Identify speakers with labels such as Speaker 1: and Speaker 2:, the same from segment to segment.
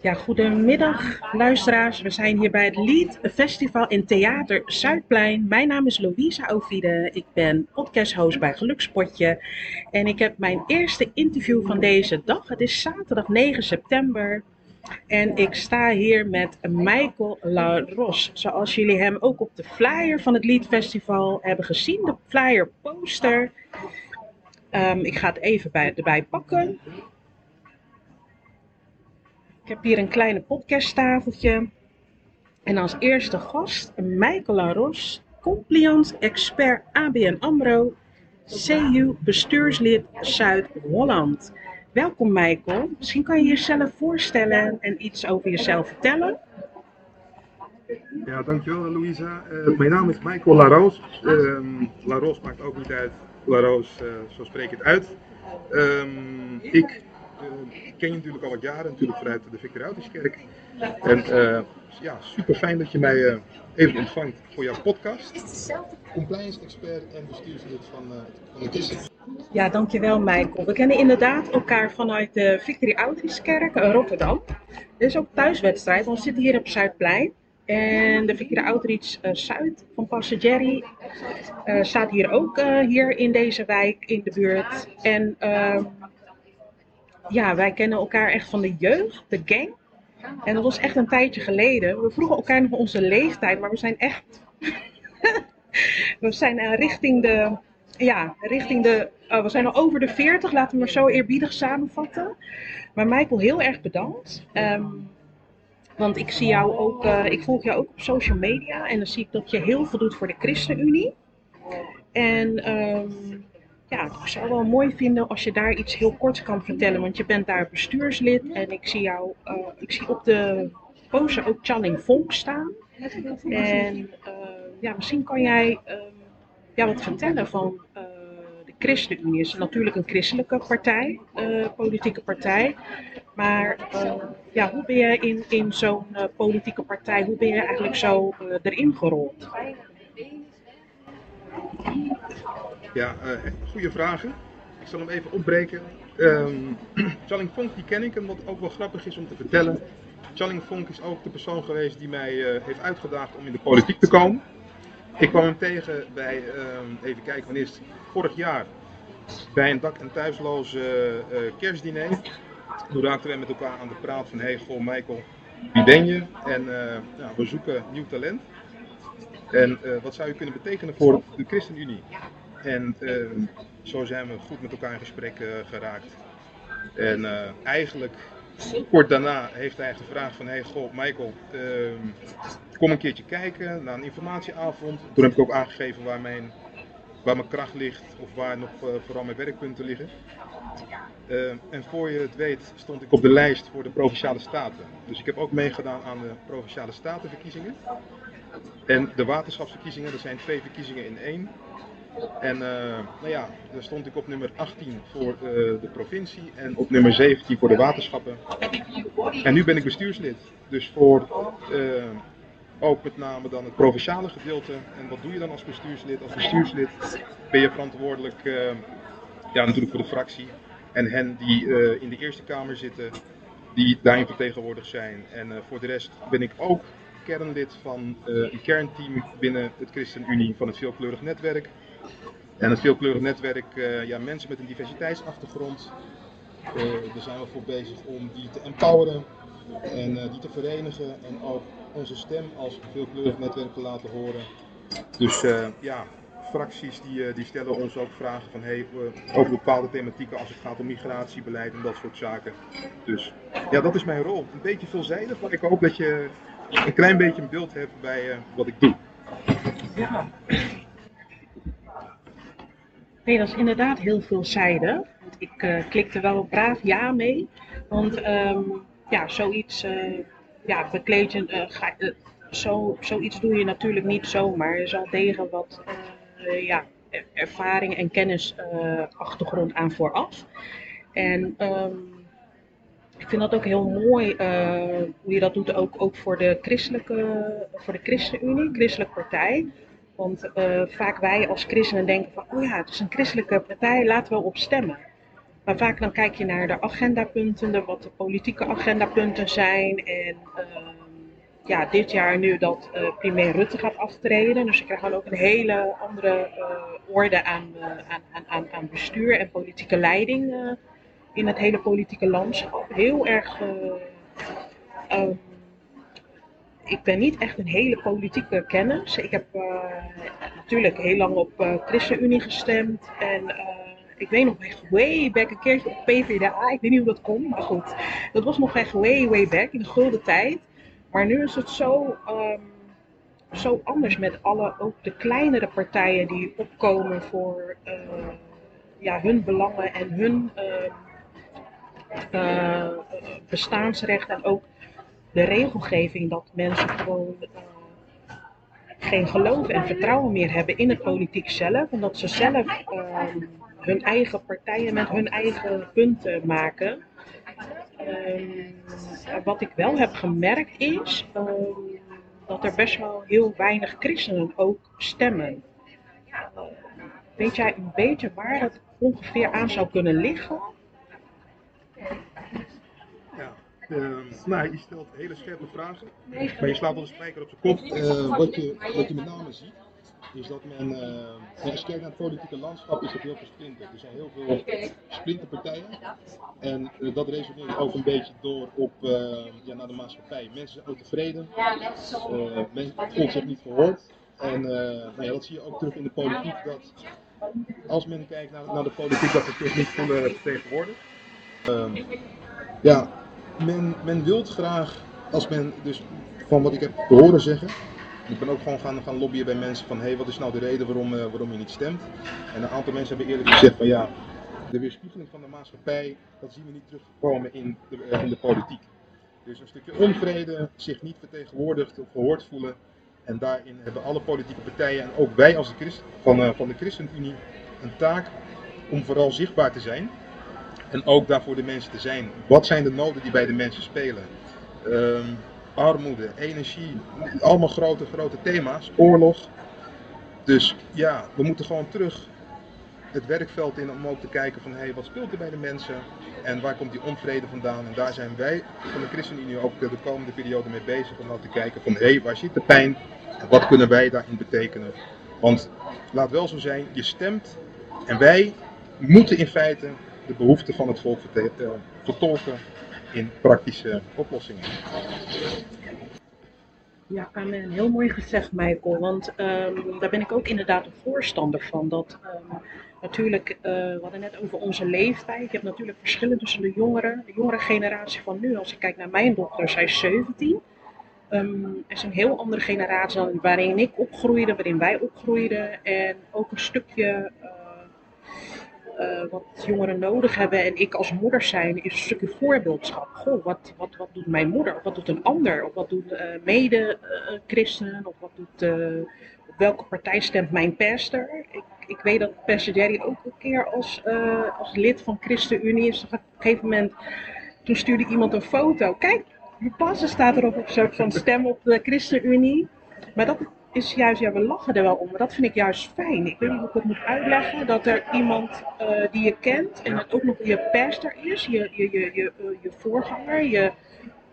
Speaker 1: Ja, goedemiddag luisteraars. We zijn hier bij het Lied Festival in Theater Zuidplein. Mijn naam is Louisa Ovide. Ik ben podcasthost bij Gelukspotje. En ik heb mijn eerste interview van deze dag. Het is zaterdag 9 september. En ik sta hier met Michael Laros. Zoals jullie hem ook op de flyer van het Liedfestival hebben gezien. De flyer poster. Ehm, ik ga het even bij, erbij pakken. Ik heb hier een kleine podcasttafeltje. En als eerste gast Michael Laros, compliance expert ABN AMRO, CU bestuurslid Zuid-Holland. Welkom Michael. Misschien kan je jezelf voorstellen en iets over jezelf vertellen.
Speaker 2: Ja, dankjewel Louisa. Uh, mijn naam is Michael Laros. Uh, Laros maakt ook niet uit. Laros, uh, zo spreek het uit. Um, ik ken je natuurlijk al wat jaren, natuurlijk vanuit de Victor En ja, super fijn dat je mij even ontvangt voor jouw podcast. Compliance expert en bestuurslid van, van de.
Speaker 1: Ja, dankjewel Michael. We kennen inderdaad elkaar vanuit de Victory Outreachkerk uh, Rotterdam. Dit is ook thuiswedstrijd, want we zitten hier op Zuidplein. En de Victory Outreach uh, Zuid van Pastor Jerry uh, staat hier ook hier in deze wijk in de buurt. En ehm, ja, wij kennen elkaar echt van de jeugd, de gang. En dat was echt een tijdje geleden. We vroegen elkaar nog onze leeftijd, maar we zijn echt. we zijn richting de ja, richting de. We zijn al over de 40, laten we maar zo eerbiedig samenvatten. Maar Michael, heel erg bedankt. Um, want ik zie jou ook, uh, ik volg jou ook op social media en dan zie ik dat je heel veel doet voor de ChristenUnie. En um, ja, ik zou wel mooi vinden als je daar iets heel korts kan vertellen, want je bent daar bestuurslid en ik zie jou, uh, ik zie op de poster ook Channing Vonk staan. En uh, ja, misschien kan jij um, ja, wat vertellen van de ChristenUnie. is natuurlijk een christelijke partij, politieke partij. Maar uh, ja, hoe ben je in, in zo'n politieke partij, hoe ben je eigenlijk zo erin gerold?
Speaker 2: Ja, goede vragen. Ik zal hem even opbreken. Um, Challing Vonk die ken ik en wat ook wel grappig is om te vertellen. Challing Vonk is ook de persoon geweest die mij heeft uitgedaagd om in de politiek te komen. Ik kwam hem tegen bij, uh, even kijken, wanneer is? Vorig jaar. Bij een dak- en thuisloze kerstdiner. Toen raakten we met elkaar aan de praat van, hey, goh Michael, wie ben je? En uh, nou, we zoeken nieuw talent. En wat zou je kunnen betekenen voor de ChristenUnie? En zo zijn we goed met elkaar in gesprek geraakt. En eigenlijk Kort daarna heeft hij gevraagd van, hey goh Michael, uh, kom een keertje kijken naar een informatieavond. Toen heb ik ook aangegeven waar mijn, waar mijn kracht ligt of waar nog uh, vooral mijn werkpunten liggen. Uh, en voor je het weet stond ik op de lijst voor de Provinciale Staten. Dus ik heb ook meegedaan aan de Provinciale Statenverkiezingen. En de waterschapsverkiezingen, er zijn twee verkiezingen in één. En uh, nou ja, daar stond ik op nummer 18 voor de provincie en op nummer 17 voor de waterschappen. En nu ben ik bestuurslid. Dus voor ook met name dan het provinciale gedeelte. En wat doe je dan als bestuurslid? Als bestuurslid ben je verantwoordelijk ja, natuurlijk voor de fractie. En hen die in de Eerste Kamer zitten, die daarin vertegenwoordigd zijn. En voor de rest ben ik ook kernlid van een kernteam binnen het ChristenUnie van het Veelkleurig Netwerk. En het veelkleurig netwerk, ja, mensen met een diversiteitsachtergrond, daar zijn we voor bezig om die te empoweren en die te verenigen en ook onze stem als veelkleurig netwerk te laten horen. Dus ja, fracties die, die stellen ons ook vragen van hey, over bepaalde thematieken als het gaat om migratiebeleid en dat soort zaken. Dus ja, dat is mijn rol. Een beetje veelzijdig, maar ik hoop dat je een klein beetje een beeld hebt bij wat ik doe.
Speaker 1: Ja. Nee, dat is inderdaad heel veelzijdig. Ik uh, klikte wel braaf ja mee. Want um, ja, zoiets, ja, bekleed je, uh, ga, zo, zoiets doe je natuurlijk niet zomaar. Er zal tegen wat ja, ervaring en kennisachtergrond aan vooraf. En um, ik vind dat ook heel mooi hoe je dat doet, ook, ook voor de christelijke, voor de ChristenUnie, christelijke partij. Want vaak wij als christenen denken van, oh ja, het is een christelijke partij, laten we op stemmen. Maar vaak dan kijk je naar de agendapunten, wat de politieke agendapunten zijn. En ehm, ja, dit jaar nu dat uh, premier Rutte gaat aftreden. Dus je krijgt dan ook een hele andere uh, orde aan, uh, aan, aan, aan bestuur en politieke leiding in het hele politieke landschap. Heel erg. Um, ik ben niet echt een hele politieke kennis. Ik heb natuurlijk heel lang op ChristenUnie gestemd. En ik weet nog echt way back een keertje op PvdA. Ik weet niet hoe dat komt, maar goed. Dat was nog echt way, way back in de gulden tijd. Maar nu is het zo, um, zo anders met alle, ook de kleinere partijen die opkomen voor uh, ja, hun belangen en hun uh, bestaansrecht. En ook de regelgeving dat mensen gewoon geen geloof en vertrouwen meer hebben in het politiek zelf. Omdat ze zelf ehm, hun eigen partijen met hun eigen punten maken. Um, wat ik wel heb gemerkt is um, dat er best wel heel weinig christenen ook stemmen. Weet jij een beetje waar het ongeveer aan zou kunnen liggen?
Speaker 2: Ja, uh, je stelt hele scherpe vragen, maar je slaat wel de spijker op zijn kop. Uh, wat, je, wat je met name ziet, is dat men, uh, als je kijkt naar het politieke landschap, is het heel versplinterd. Er zijn heel veel splinterpartijen. En uh, dat resoneert ook een beetje door op, uh, ja, naar de maatschappij. Mensen zijn ook tevreden. men voelt zich niet gehoord. En nou ja, dat zie je ook terug in de politiek. Dat als men kijkt naar, naar de politiek, dat het toch niet voelen vertegenwoordigt. Ehm, ja, men, men wil graag, als men dus van wat ik heb horen zeggen, ik ben ook gewoon gaan, gaan lobbyen bij mensen van, hé, hey, wat is nou de reden waarom, uh, waarom je niet stemt? En een aantal mensen hebben eerlijk gezegd van, ja, de weerspiegeling van de maatschappij, dat zien we niet terugkomen in de, uh, in de politiek. Dus een stukje onvrede, zich niet vertegenwoordigd of gehoord voelen. En daarin hebben alle politieke partijen en ook wij als de Christ, van, uh, van de ChristenUnie een taak om vooral zichtbaar te zijn. En ook daarvoor de mensen te zijn. Wat zijn de noden die bij de mensen spelen? Um, armoede, energie, allemaal grote, grote thema's, oorlog. Dus ja, we moeten gewoon terug het werkveld in om ook te kijken van hé, hey, wat speelt er bij de mensen en waar komt die onvrede vandaan. En daar zijn wij van de ChristenUnie ook de komende periode mee bezig om dan te kijken van hé, hey, waar zit de pijn en wat kunnen wij daarin betekenen. Want laat wel zo zijn, je stemt en wij moeten in feite de behoeften van het volk vertolken in praktische oplossingen.
Speaker 1: Ja, amen. Heel mooi gezegd, Michael. Want um, daar ben ik ook inderdaad een voorstander van. Dat um, natuurlijk, uh, we hadden net over onze leeftijd. Je hebt natuurlijk verschillen tussen de jongeren, de jongere generatie van nu. Als ik kijk naar mijn dochter, zij is 17. Um, er is een heel andere generatie dan waarin ik opgroeide, waarin wij opgroeiden. En ook een stukje. Uh, uh, wat jongeren nodig hebben en ik als moeder zijn, is een stukje voorbeeldschap. Goh, wat, wat, wat doet mijn moeder? Of wat doet een ander? Of wat doet uh, mede-christen? of wat doet, uh, op welke partij stemt mijn pastor? Ik, ik weet dat pastor Jerry ook een keer als, als lid van ChristenUnie is. Op een gegeven moment, toen stuurde iemand een foto. Kijk, je pastor staat erop op van stem op de ChristenUnie. Maar dat is juist, ja, we lachen er wel om, maar dat vind ik juist fijn. Ik weet niet hoe ik het moet uitleggen, dat er iemand uh, die je kent en dat ook nog je pastor is, je, je, je, je, uh, je voorganger, je,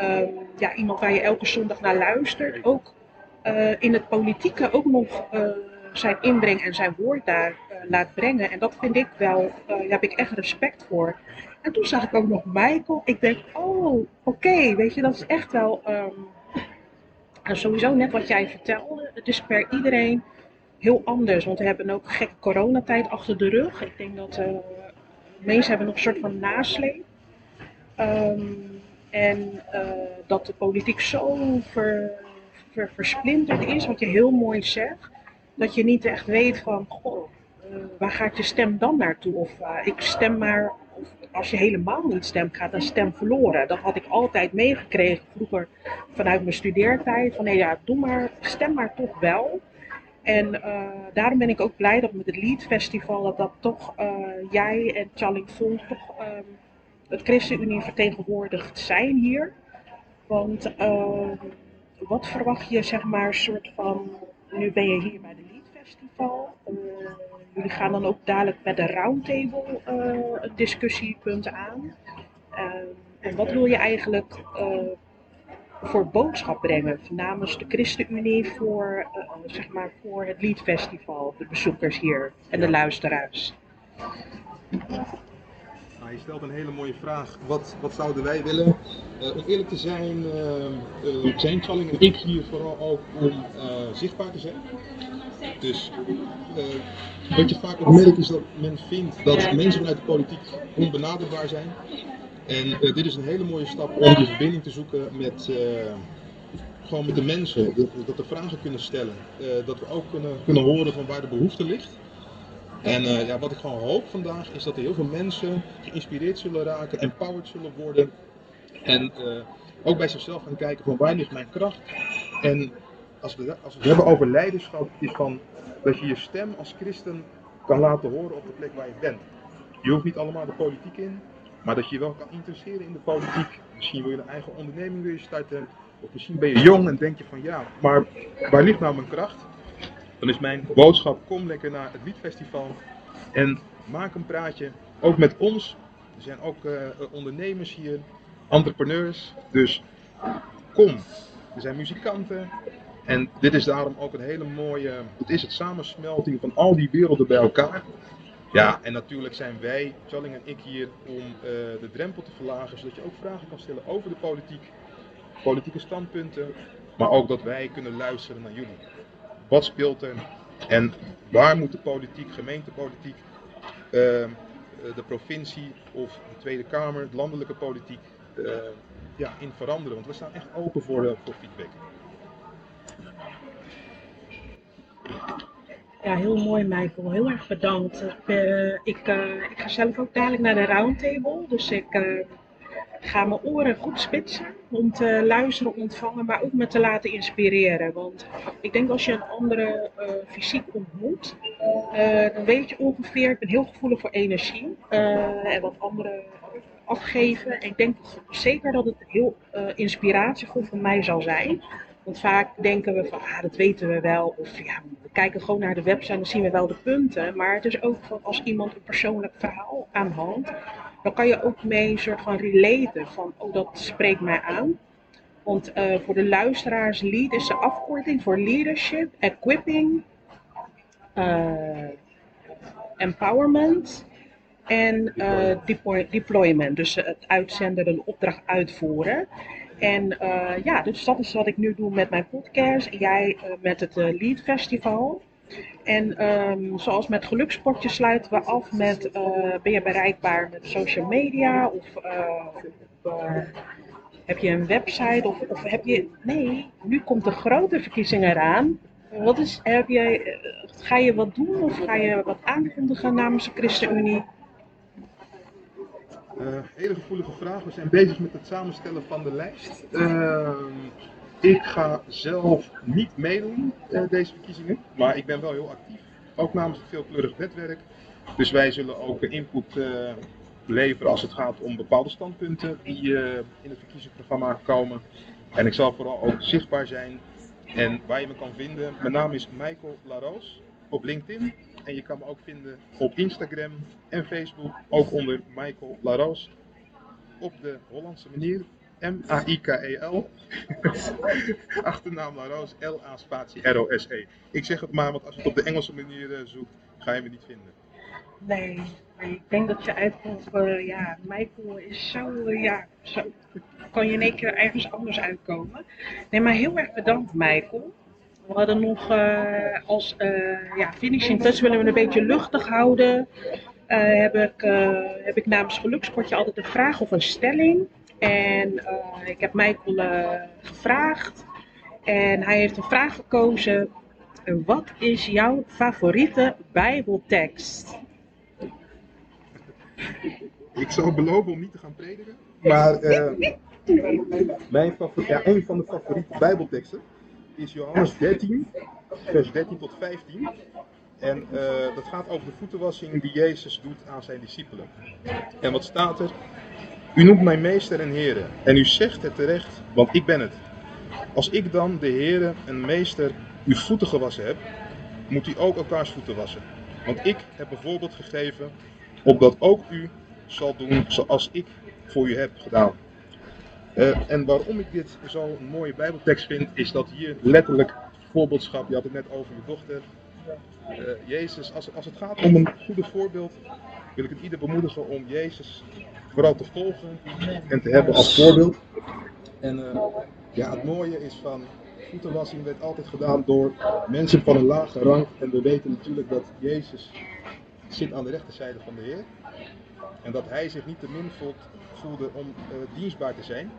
Speaker 1: um, ja, iemand waar je elke zondag naar luistert, ook uh, in het politieke ook nog zijn inbreng en zijn woord daar laat brengen. En dat vind ik wel, daar heb ik echt respect voor. En toen zag ik ook nog Michael. Ik denk, oh, oké, okay, weet je, dat is echt wel. Um, sowieso net wat jij vertelde, het is per iedereen heel anders. Want we hebben ook een gekke coronatijd achter de rug. Ik denk dat uh, mensen hebben nog een soort van nasleep. Um, en uh, dat de politiek zo ver, ver, versplinterd is, wat je heel mooi zegt. Dat je niet echt weet van, goh, uh, waar gaat je stem dan naartoe? Of ik stem maar als je helemaal niet stemt, gaat een stem verloren. Dat had ik altijd meegekregen vroeger vanuit mijn studeertijd. Van nee, ja, doe maar, stem maar toch wel. En uh, daarom ben ik ook blij dat met het Lead Festival dat, dat toch uh, jij en Challing Fond toch uh, het ChristenUnie vertegenwoordigd zijn hier. Want wat verwacht je, zeg maar, soort van, nu ben je hier bij de Lead Festival. Jullie gaan dan ook dadelijk met de roundtable uh, een discussiepunt aan. en wat wil je eigenlijk voor boodschap brengen namens de ChristenUnie voor, zeg maar voor het Liedfestival, de bezoekers hier en de luisteraars?
Speaker 2: Je stelt een hele mooie vraag. Wat, wat zouden wij willen? Uh, om eerlijk te zijn, uh, zijn Challing en ik hier vooral ook om zichtbaar te zijn. Dus wat je vaak ook merkt is dat men vindt dat mensen vanuit de politiek onbenaderbaar zijn. En dit is een hele mooie stap om die verbinding te zoeken met, gewoon met de mensen. Dat, dat we vragen kunnen stellen. dat we ook kunnen, kunnen horen van waar de behoefte ligt. En uh, ja, wat ik gewoon hoop vandaag is dat er heel veel mensen geïnspireerd zullen raken, empowered zullen worden. En uh, ook bij zichzelf gaan kijken van waar ligt mijn kracht. En als we, als we het hebben over leiderschap, is van dat je je stem als christen kan laten horen op de plek waar je bent. Je hoeft niet allemaal de politiek in, maar dat je je wel kan interesseren in de politiek. Misschien wil je een eigen onderneming weer starten. Of misschien ben je jong en denk je van ja, maar waar ligt nou mijn kracht? Dan is mijn boodschap: kom lekker naar het Liedfestival en maak een praatje. Ook met ons. Er zijn ook uh, ondernemers hier, entrepreneurs. Dus kom. Er zijn muzikanten. En dit is daarom ook een hele mooie. Het is het samensmelting van al die werelden bij elkaar. Ja, en natuurlijk zijn wij, Challing en ik, hier om uh, de drempel te verlagen, zodat je ook vragen kan stellen over de politiek, politieke standpunten, maar ook dat wij kunnen luisteren naar jullie. Wat speelt er? En waar moet de politiek, gemeentepolitiek, uh, de provincie of de Tweede Kamer, de landelijke politiek, uh, ja, in veranderen? Want we staan echt open voor, uh, voor feedback.
Speaker 1: Ja, heel mooi Michael. Heel erg bedankt. ik, ik ga zelf ook dadelijk naar de roundtable. Dus ik ga mijn oren goed spitsen om te luisteren, ontvangen, maar ook me te laten inspireren. Want ik denk als je een andere uh, fysiek ontmoet, uh, dan weet je ongeveer, ik ben heel gevoelig voor energie uh, en wat anderen afgeven. ik denk zeker dat het heel inspiratievol voor mij zal zijn. Want vaak denken we van, ah, dat weten we wel. Of ja, we kijken gewoon naar de website en dan zien we wel de punten. Maar het is ook van als iemand een persoonlijk verhaal aanhangt, dan kan je ook mee een soort van relaten van, oh dat spreekt mij aan. Want uh, voor de luisteraars, lead is de afkorting voor leadership, equipping, uh, empowerment en uh, deploy deployment. Dus het uitzenden, de opdracht uitvoeren. En ja, dus dat is wat ik nu doe met mijn podcast. Jij met het Lead Festival. En um, zoals met geluksportjes sluiten we af met uh, ben je bereikbaar met social media of uh, heb je een website of, of, heb je. Nee, nu komt de grote verkiezing eraan. Wat is, heb ga je wat doen of ga je wat aankondigen namens de ChristenUnie?
Speaker 2: Hele gevoelige vraag. We zijn bezig met het samenstellen van de lijst. Uh, ik ga zelf niet meedoen uh, deze verkiezingen, maar ik ben wel heel actief, ook namens het veelkleurig netwerk. Dus wij zullen ook input uh, leveren als het gaat om bepaalde standpunten die in het verkiezingsprogramma komen. En ik zal vooral ook zichtbaar zijn. En waar je me kan vinden, mijn naam is Michael Laroos op LinkedIn. En je kan me ook vinden op Instagram en Facebook, ook onder Michael Laroos. Op de Hollandse manier, M-A-I-K-E-L. Achternaam Laroos, L-A spatie R-O-S-E. Ik zeg het maar, want als je het op de Engelse manier uh, zoekt, ga je me niet vinden.
Speaker 1: Nee, ik denk dat je uitkomt voor, ja, Michael is zo, ja, zo, kan je in één keer ergens anders uitkomen. Nee, maar heel erg bedankt Michael. We hadden nog uh, als ja, finishing touch willen we een beetje luchtig houden. heb, ik, heb ik namens Geluksportje altijd een vraag of een stelling. En uh, ik heb Michael uh, gevraagd. En hij heeft een vraag gekozen. Wat is jouw favoriete Bijbeltekst?
Speaker 2: Ik zou beloven om niet te gaan prediken. Maar uh, mijn favoriet, ja, een van de favoriete Bijbelteksten is Johannes 13, vers 13 tot 15. En uh, dat gaat over de voetenwassing die Jezus doet aan zijn discipelen. En wat staat er? U noemt mij meester en heren, en u zegt het terecht, want ik ben het. Als ik dan, de heren en meester, uw voeten gewassen heb, moet u ook elkaars voeten wassen. Want ik heb een voorbeeld gegeven, opdat ook u zal doen zoals ik voor u heb gedaan. Uh, en waarom ik dit zo'n mooie Bijbeltekst vind, is dat hier letterlijk voorbeeldschap, je had het net over je dochter. Uh, Jezus, als, als het gaat om een goede voorbeeld, wil ik het ieder bemoedigen om Jezus vooral te volgen en te hebben als voorbeeld. En uh, ja, het mooie is van voetenwassing werd altijd gedaan door mensen van een lage rang. En we weten natuurlijk dat Jezus zit aan de rechterzijde van de Heer. En dat hij zich niet te min voelde om uh, dienstbaar te zijn.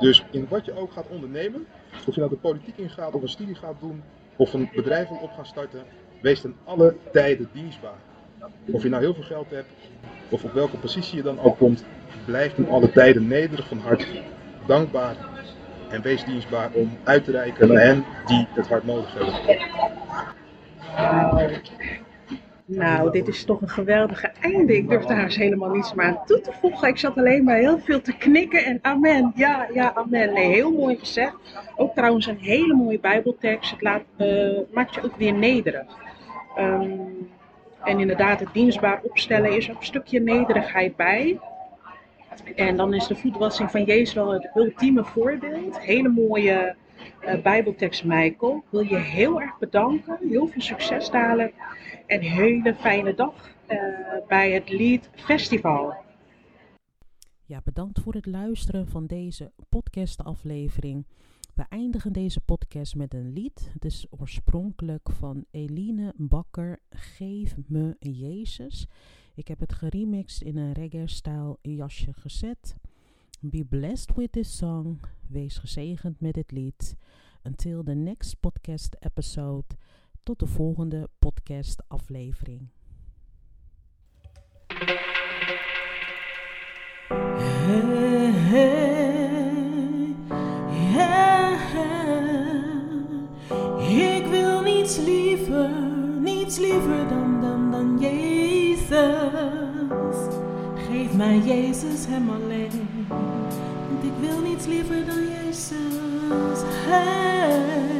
Speaker 2: Dus in wat je ook gaat ondernemen, of je nou de politiek ingaat of een studie gaat doen of een bedrijf wil op gaan starten, wees ten alle tijden dienstbaar. Of je nou heel veel geld hebt of op welke positie je dan ook komt, blijf ten alle tijden nederig van hart, dankbaar en wees dienstbaar om uit te reiken naar hen die het hard nodig hebben.
Speaker 1: Nou, dit is toch een geweldige einde. Ik durf daar eens helemaal niets meer aan toe te voegen. Ik zat alleen maar heel veel te knikken en amen. Ja, ja, amen. Nee, heel mooi gezegd. Ook trouwens een hele mooie bijbeltekst. Het laat, uh, maakt je ook weer nederig. Um, en inderdaad, het dienstbaar opstellen is een stukje nederigheid bij. En dan is de voetwassing van Jezus wel het ultieme voorbeeld. Hele mooie uh, Bijbeltekst, Michael. Ik wil je heel erg bedanken. Heel veel succes dadelijk. En hele fijne dag uh, bij het Lied Festival.
Speaker 3: Ja, bedankt voor het luisteren van deze podcastaflevering. We eindigen deze podcast met een lied. Het is oorspronkelijk van Eline Bakker, Geef me Jezus. Ik heb het geremixed in een reggae-stijl jasje gezet. Be blessed with this song. Wees gezegend met het lied. Until the next podcast episode. Tot de volgende podcast aflevering. Hey, yeah. Ik wil niets liever, niets liever dan, dan, dan. Geef mij Jezus hem alleen, want ik wil niets liever dan Jezus. Hey.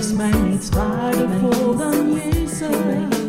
Speaker 3: Is mij niets waardevol dan Jezus.